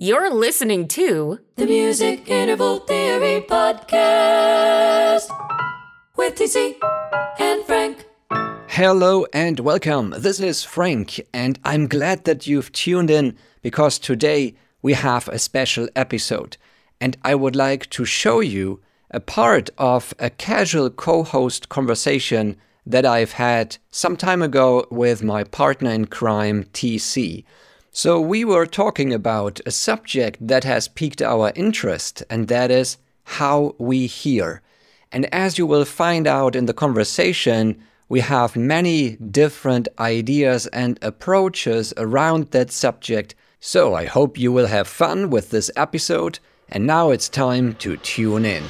You're listening to the Music Interval Theory Podcast with TC and Frank. Hello and welcome. This is Frank, and I'm glad that you've tuned in because today we have a special episode. And I would like to show you a part of a casual co host conversation that I've had some time ago with my partner in crime, TC. So, we were talking about a subject that has piqued our interest, and that is how we hear. And as you will find out in the conversation, we have many different ideas and approaches around that subject. So, I hope you will have fun with this episode. And now it's time to tune in.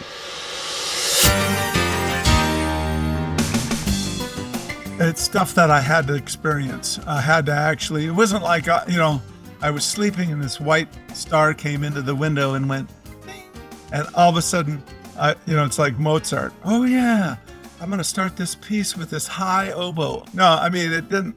It's stuff that I had to experience. I had to actually, it wasn't like, uh, you know, I was sleeping and this white star came into the window and went, and all of a sudden, I, you know, it's like Mozart. Oh, yeah, I'm going to start this piece with this high oboe. No, I mean, it didn't,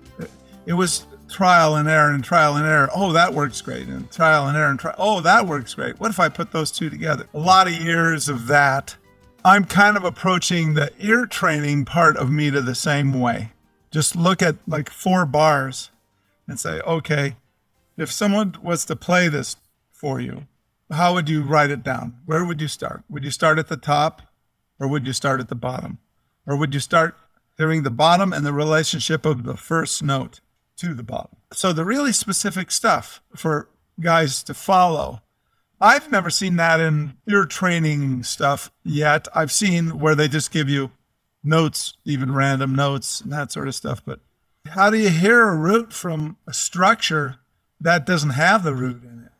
it was trial and error and trial and error. Oh, that works great. And trial and error and trial. Oh, that works great. What if I put those two together? A lot of years of that I'm kind of approaching the ear training part of meter the same way. Just look at like four bars and say, okay, if someone was to play this for you, how would you write it down? Where would you start? Would you start at the top or would you start at the bottom? Or would you start hearing the bottom and the relationship of the first note to the bottom? So, the really specific stuff for guys to follow I've never seen that in ear training stuff yet. I've seen where they just give you notes, even random notes and that sort of stuff. But how do you hear a root from a structure that doesn't have the root in it?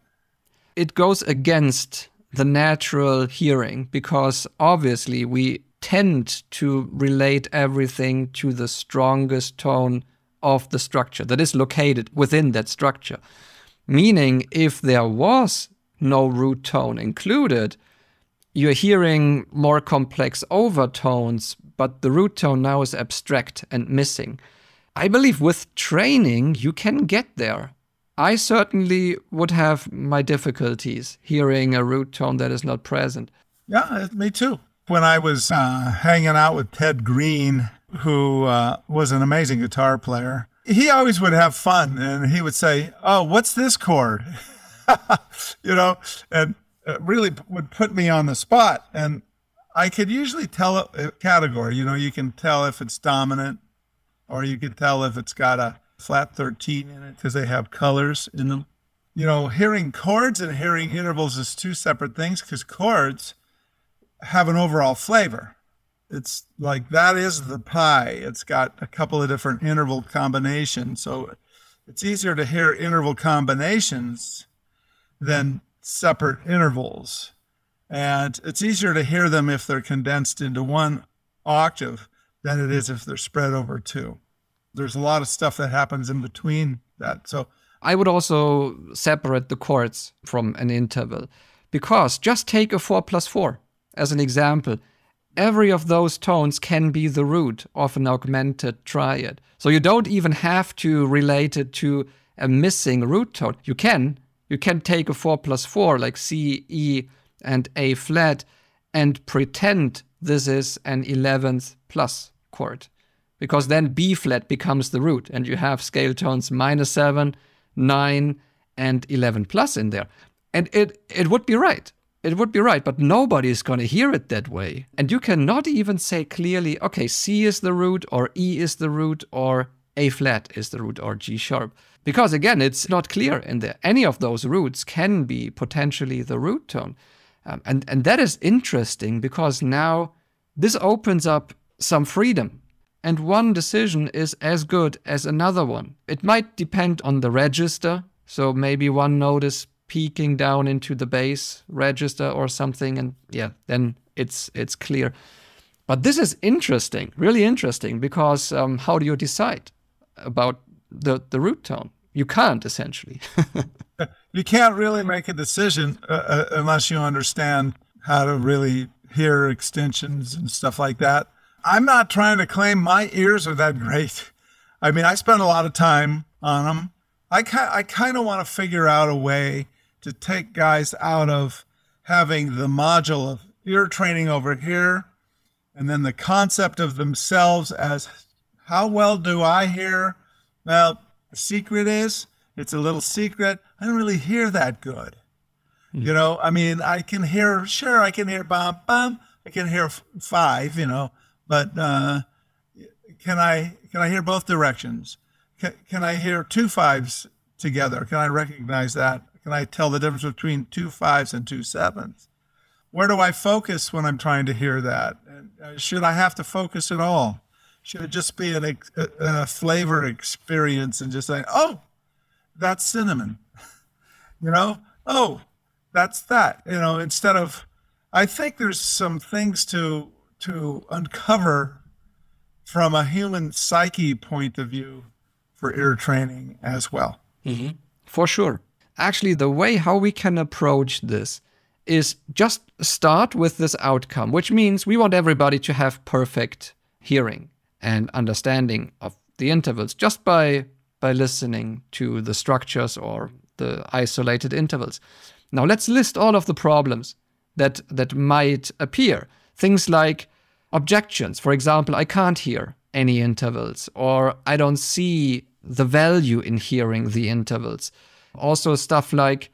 It goes against the natural hearing because obviously we tend to relate everything to the strongest tone of the structure that is located within that structure. Meaning, if there was no root tone included, you're hearing more complex overtones, but the root tone now is abstract and missing. I believe with training, you can get there. I certainly would have my difficulties hearing a root tone that is not present. Yeah, me too. When I was uh, hanging out with Ted Greene, who uh, was an amazing guitar player, he always would have fun and he would say, Oh, what's this chord? you know, and it really would put me on the spot. And I could usually tell a category. You know, you can tell if it's dominant, or you can tell if it's got a flat 13 in it because they have colors in them. You know, hearing chords and hearing intervals is two separate things because chords have an overall flavor. It's like that is the pie. It's got a couple of different interval combinations. So it's easier to hear interval combinations than separate intervals. And it's easier to hear them if they're condensed into one octave than it is if they're spread over two. There's a lot of stuff that happens in between that. So I would also separate the chords from an interval because just take a 4 plus 4 as an example. Every of those tones can be the root of an augmented triad. So you don't even have to relate it to a missing root tone. You can, you can take a 4 plus 4 like C, E, and A flat and pretend this is an 11th plus chord. Because then B flat becomes the root and you have scale tones minus 7, 9, and 11 plus in there. And it, it would be right. It would be right, but nobody is going to hear it that way. And you cannot even say clearly, okay, C is the root, or E is the root, or A flat is the root, or G sharp. Because again, it's not clear there. Any of those roots can be potentially the root tone. Um, and, and that is interesting because now this opens up some freedom. And one decision is as good as another one. It might depend on the register. So maybe one note is peeking down into the bass register or something. And yeah, then it's, it's clear. But this is interesting, really interesting, because um, how do you decide about the, the root tone. You can't essentially. you can't really make a decision uh, uh, unless you understand how to really hear extensions and stuff like that. I'm not trying to claim my ears are that great. I mean, I spend a lot of time on them. I, I kind of want to figure out a way to take guys out of having the module of ear training over here and then the concept of themselves as how well do I hear? Well, the secret is it's a little secret. I don't really hear that good. You know, I mean, I can hear, sure, I can hear bum, bum, I can hear f- five, you know, but uh, can I can I hear both directions? Can, can I hear two fives together? Can I recognize that? Can I tell the difference between two fives and two sevens? Where do I focus when I'm trying to hear that? And, uh, should I have to focus at all? Should it just be an, a, a flavor experience and just say, oh, that's cinnamon? you know, oh, that's that. You know, instead of, I think there's some things to to uncover from a human psyche point of view for ear training as well. Mm-hmm. For sure. Actually, the way how we can approach this is just start with this outcome, which means we want everybody to have perfect hearing and understanding of the intervals just by by listening to the structures or the isolated intervals. Now let's list all of the problems that that might appear. Things like objections. For example, I can't hear any intervals or I don't see the value in hearing the intervals. Also stuff like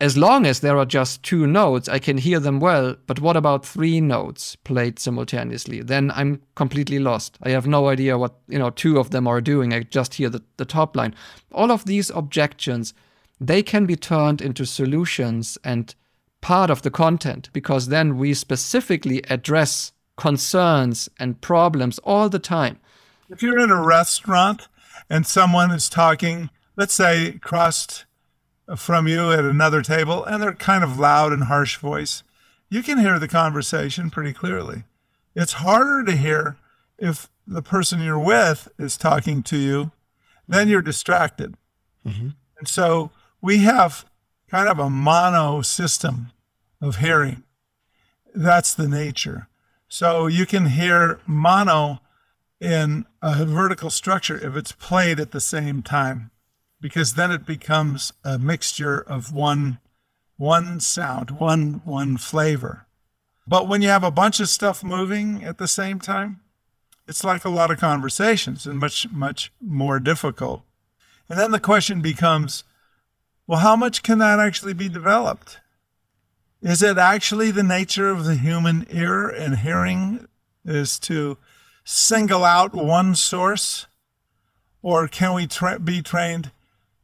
as long as there are just two notes, I can hear them well. But what about three notes played simultaneously? Then I'm completely lost. I have no idea what you know two of them are doing. I just hear the, the top line. All of these objections, they can be turned into solutions and part of the content because then we specifically address concerns and problems all the time. If you're in a restaurant and someone is talking, let's say across from you at another table, and they're kind of loud and harsh voice, you can hear the conversation pretty clearly. It's harder to hear if the person you're with is talking to you, then you're distracted. Mm-hmm. And so we have kind of a mono system of hearing. That's the nature. So you can hear mono in a vertical structure if it's played at the same time because then it becomes a mixture of one one sound one one flavor. But when you have a bunch of stuff moving at the same time it's like a lot of conversations and much much more difficult. And then the question becomes well how much can that actually be developed? Is it actually the nature of the human ear and hearing is to single out one source? Or can we tra- be trained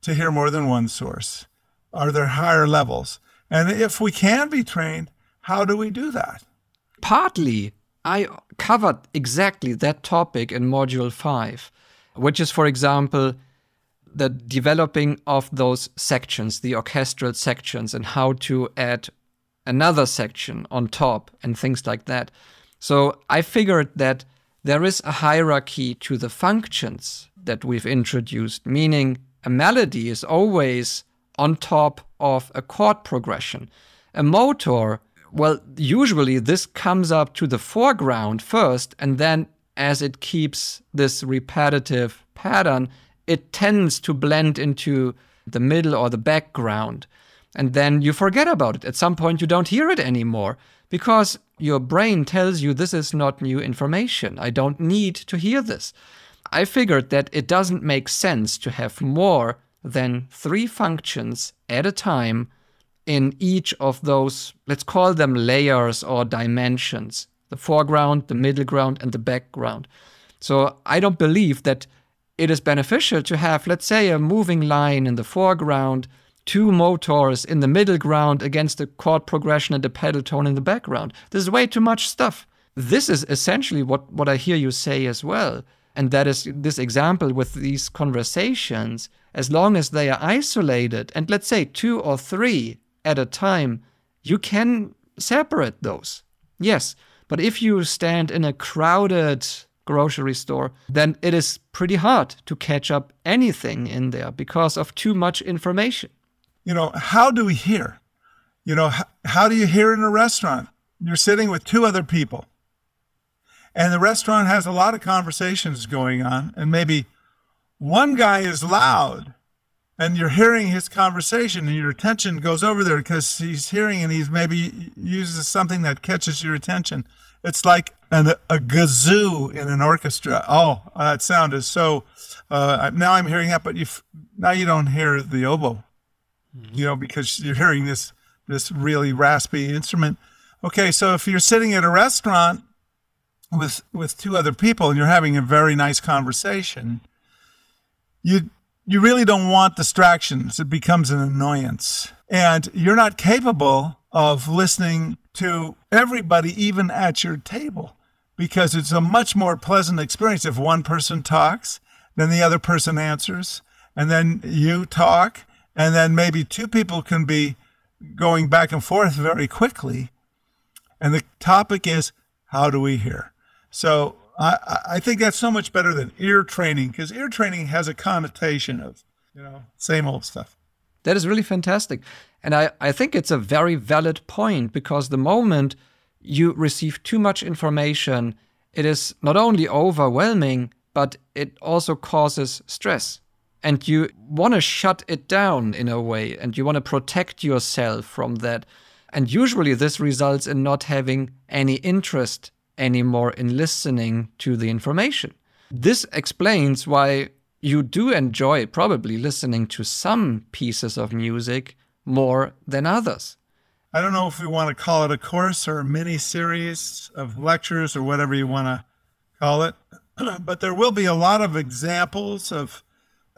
to hear more than one source? Are there higher levels? And if we can be trained, how do we do that? partly I covered exactly that topic in module 5, which is, for example, the developing of those sections, the orchestral sections, and how to add another section on top and things like that. So I figured that there is a hierarchy to the functions that we've introduced, meaning a melody is always on top of a chord progression. A motor, well, usually this comes up to the foreground first, and then as it keeps this repetitive pattern, it tends to blend into the middle or the background. And then you forget about it. At some point, you don't hear it anymore because your brain tells you this is not new information. I don't need to hear this. I figured that it doesn't make sense to have more than three functions at a time in each of those, let's call them layers or dimensions the foreground, the middle ground, and the background. So I don't believe that it is beneficial to have, let's say, a moving line in the foreground, two motors in the middle ground against a chord progression and a pedal tone in the background. This is way too much stuff. This is essentially what, what I hear you say as well. And that is this example with these conversations, as long as they are isolated, and let's say two or three at a time, you can separate those. Yes, but if you stand in a crowded grocery store, then it is pretty hard to catch up anything in there because of too much information. You know, how do we hear? You know, how, do you hear in a restaurant? You're sitting with two other people, and the restaurant has a lot of conversations going on, and maybe one guy is loud and you're hearing his conversation and your attention goes over there because he's hearing and he's maybe uses something that catches your attention. It's like an, a kazoo in an orchestra. Oh, that sound is so. Uh, now I'm hearing that, but you now you don't hear the oboe, you know, because you're hearing this this really raspy instrument. Okay, so if you're sitting at a restaurant with with two other people and you're having a very nice conversation, you you really don't want distractions. It becomes an annoyance. And you're not capable of listening to everybody, even at your table, because it's a much more pleasant experience if one person talks, then the other person answers, and then you talk, and then maybe two people can be going back and forth very quickly. And the topic is how do we hear? So I, I think that's so much better than ear training because ear training has a connotation of, you know, same old stuff. That is really fantastic. And I, I think it's a very valid point because the moment you receive too much information, it is not only overwhelming, but it also causes stress. And you want to shut it down in a way, and you want to protect yourself from that. And usually, this results in not having any interest anymore in listening to the information. This explains why you do enjoy probably listening to some pieces of music more than others. I don't know if we want to call it a course or a mini series of lectures or whatever you want to call it, but there will be a lot of examples of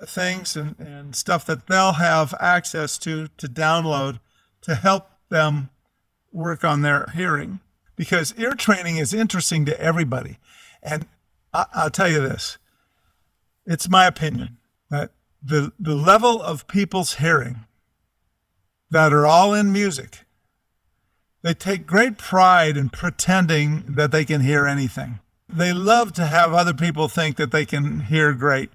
things and, and stuff that they'll have access to to download to help them work on their hearing because ear training is interesting to everybody. And I, will tell you this it's my opinion that the, the level of people's hearing that are all in music, they take great pride in pretending that they can hear anything. They love to have other people think that they can hear great.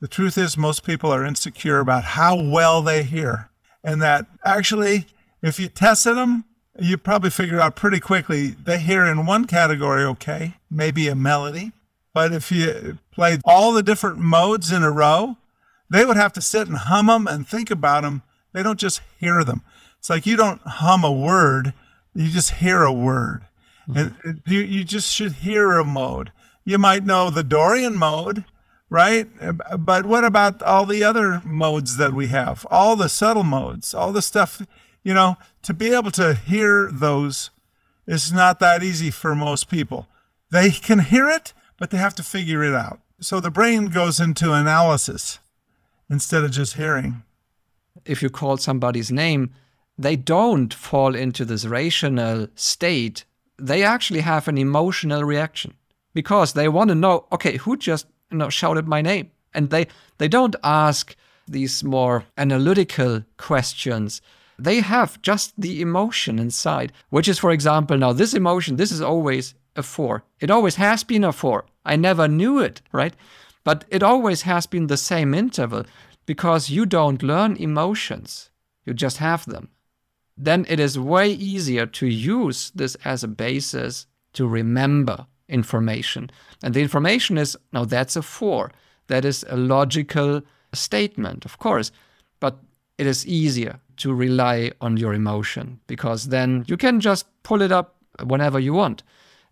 The truth is, most people are insecure about how well they hear, and that actually, if you tested them, you probably figure out pretty quickly they hear in one category okay, maybe a melody. But if you played all the different modes in a row, they would have to sit and hum them and think about them. They don't just hear them. It's like you don't hum a word, you just hear a word. Mm-hmm. And you, you just should hear a mode. You might know the Dorian mode, right? But what about all the other modes that we have? All the subtle modes, all the stuff you know, to be able to hear those is not that easy for most people. They can hear it, but they have to figure it out. So the brain goes into analysis instead of just hearing. If you call somebody's name, they don't fall into this rational state. They actually have an emotional reaction because they want to know, okay, who just you know, shouted my name? And they, they don't ask these more analytical questions they have just the emotion inside, which is, for example, now this emotion, this is always a four. It always has been a four. I never knew it, right? But it always has been the same interval because you don't learn emotions, you just have them. Then it is way easier to use this as a basis to remember information. And the information is now that's a four. That is a logical statement, of course, but it is easier to rely on your emotion because then you can just pull it up whenever you want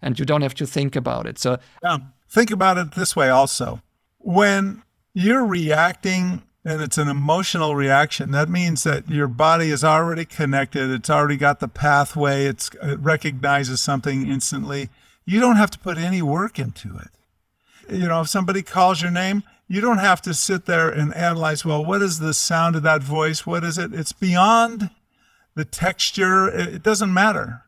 and you don't have to think about it. So, yeah, think about it this way also. When you're reacting and it's an emotional reaction, that means that your body is already connected, it's already got the pathway, it's, it recognizes something instantly. You don't have to put any work into it. You know, if somebody calls your name, you don't have to sit there and analyze, well, what is the sound of that voice? What is it? It's beyond the texture. It doesn't matter.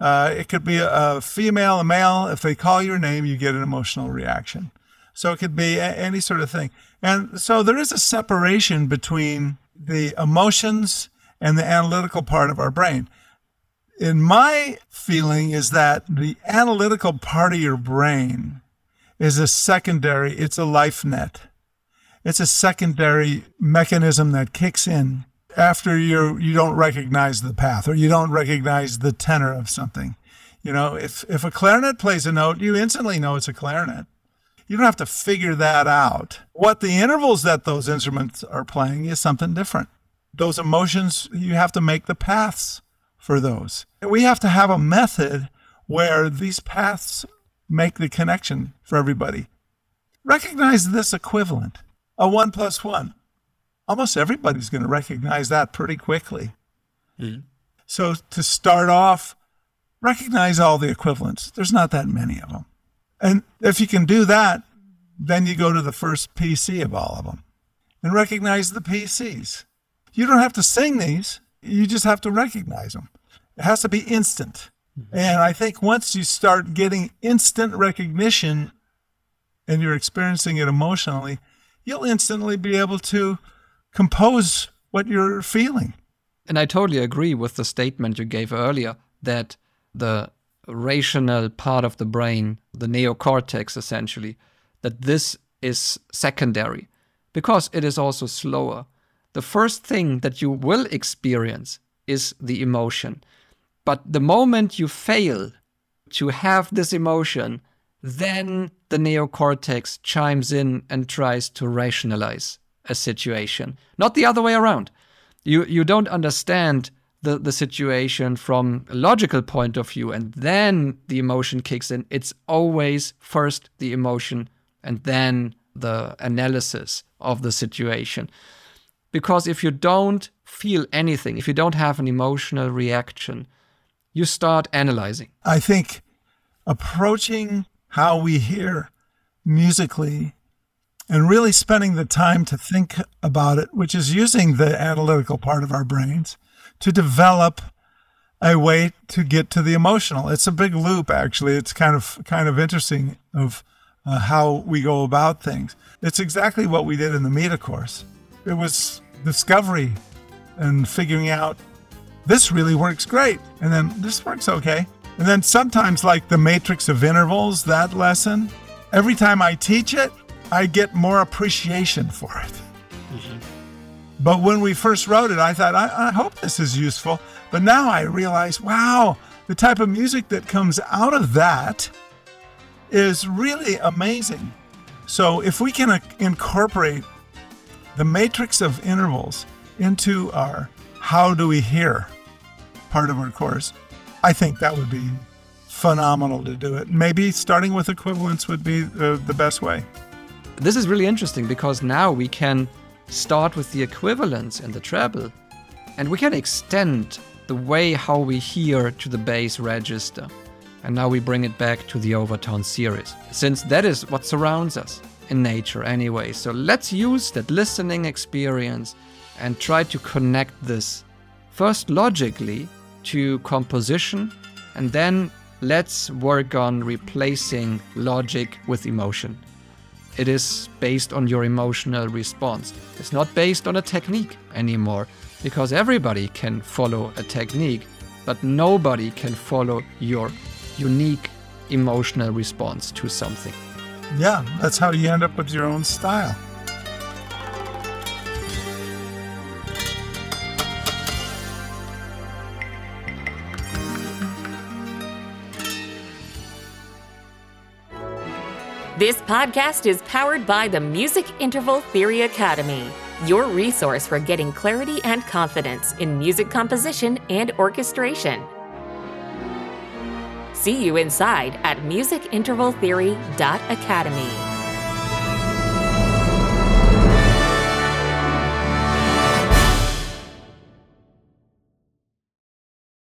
Uh, it could be a, female, a male. If they call your name, you get an emotional reaction. So it could be a, any sort of thing. And so there is a separation between the emotions and the analytical part of our brain. In my feeling is that the analytical part of your brain is a secondary, it's a life net. It's a secondary mechanism that kicks in after you you don't recognize the path or you don't recognize the tenor of something. You know, if if a clarinet plays a note, you instantly know it's a clarinet. You don't have to figure that out. What the intervals that those instruments are playing is something different. Those emotions, you have to make the paths for those. We have to have a method where these paths make the connection for everybody. Recognize this equivalent a one plus one. Almost everybody's going to recognize that pretty quickly. Mm. So, to start off, recognize all the equivalents. There's not that many of them. And if you can do that, then you go to the first PC of all of them and recognize the PCs. You don't have to sing these, you just have to recognize them. It has to be instant. Mm-hmm. And I think once you start getting instant recognition and you're experiencing it emotionally, you'll instantly be able to compose what you're feeling. And I totally agree with the statement you gave earlier that the rational part of the brain, the neocortex essentially, that this is secondary because it is also slower. The first thing that you will experience is the emotion. But the moment you fail to have this emotion, then the neocortex chimes in and tries to rationalize a situation, not the other way around. You, you don't understand the, the situation from a logical point of view, and then the emotion kicks in. It's always first the emotion and then the analysis of the situation. Because if you don't feel anything, if you don't have an emotional reaction, you start analyzing. I think approaching how we hear musically and really spending the time to think about it, which is using the analytical part of our brains to develop a way to get to the emotional. It's a big loop, actually. It's kind of kind of interesting of uh, how we go about things. It's exactly what we did in the META course. It was discovery and figuring out this really works great. And then this works okay. And then sometimes, like the matrix of intervals, that lesson, every time I teach it, I get more appreciation for it. Mm-hmm. But when we first wrote it, I thought, I, I hope this is useful. But now I realize, wow, the type of music that comes out of that is really amazing. So if we can uh, incorporate the matrix of intervals into our how do we hear part of our course, I think that would be phenomenal to do it. Maybe starting with equivalents would be the, the best way. This is really interesting because now we can start with the equivalents in the treble and we can extend the way how we hear to the bass register. And now we bring it back to the overtone series, since that is what surrounds us in nature anyway. So let's use that listening experience and try to connect this first logically to composition, and then let's work on replacing logic with emotion. It is based on your emotional response. It's not based on a technique anymore, because everybody can follow a technique, but nobody can follow your unique emotional response to something. Yeah, that's how you end up with your own style. This podcast is powered by the Music Interval Theory Academy, your resource for getting clarity and confidence in music composition and orchestration. See you inside at musicintervaltheory.academy.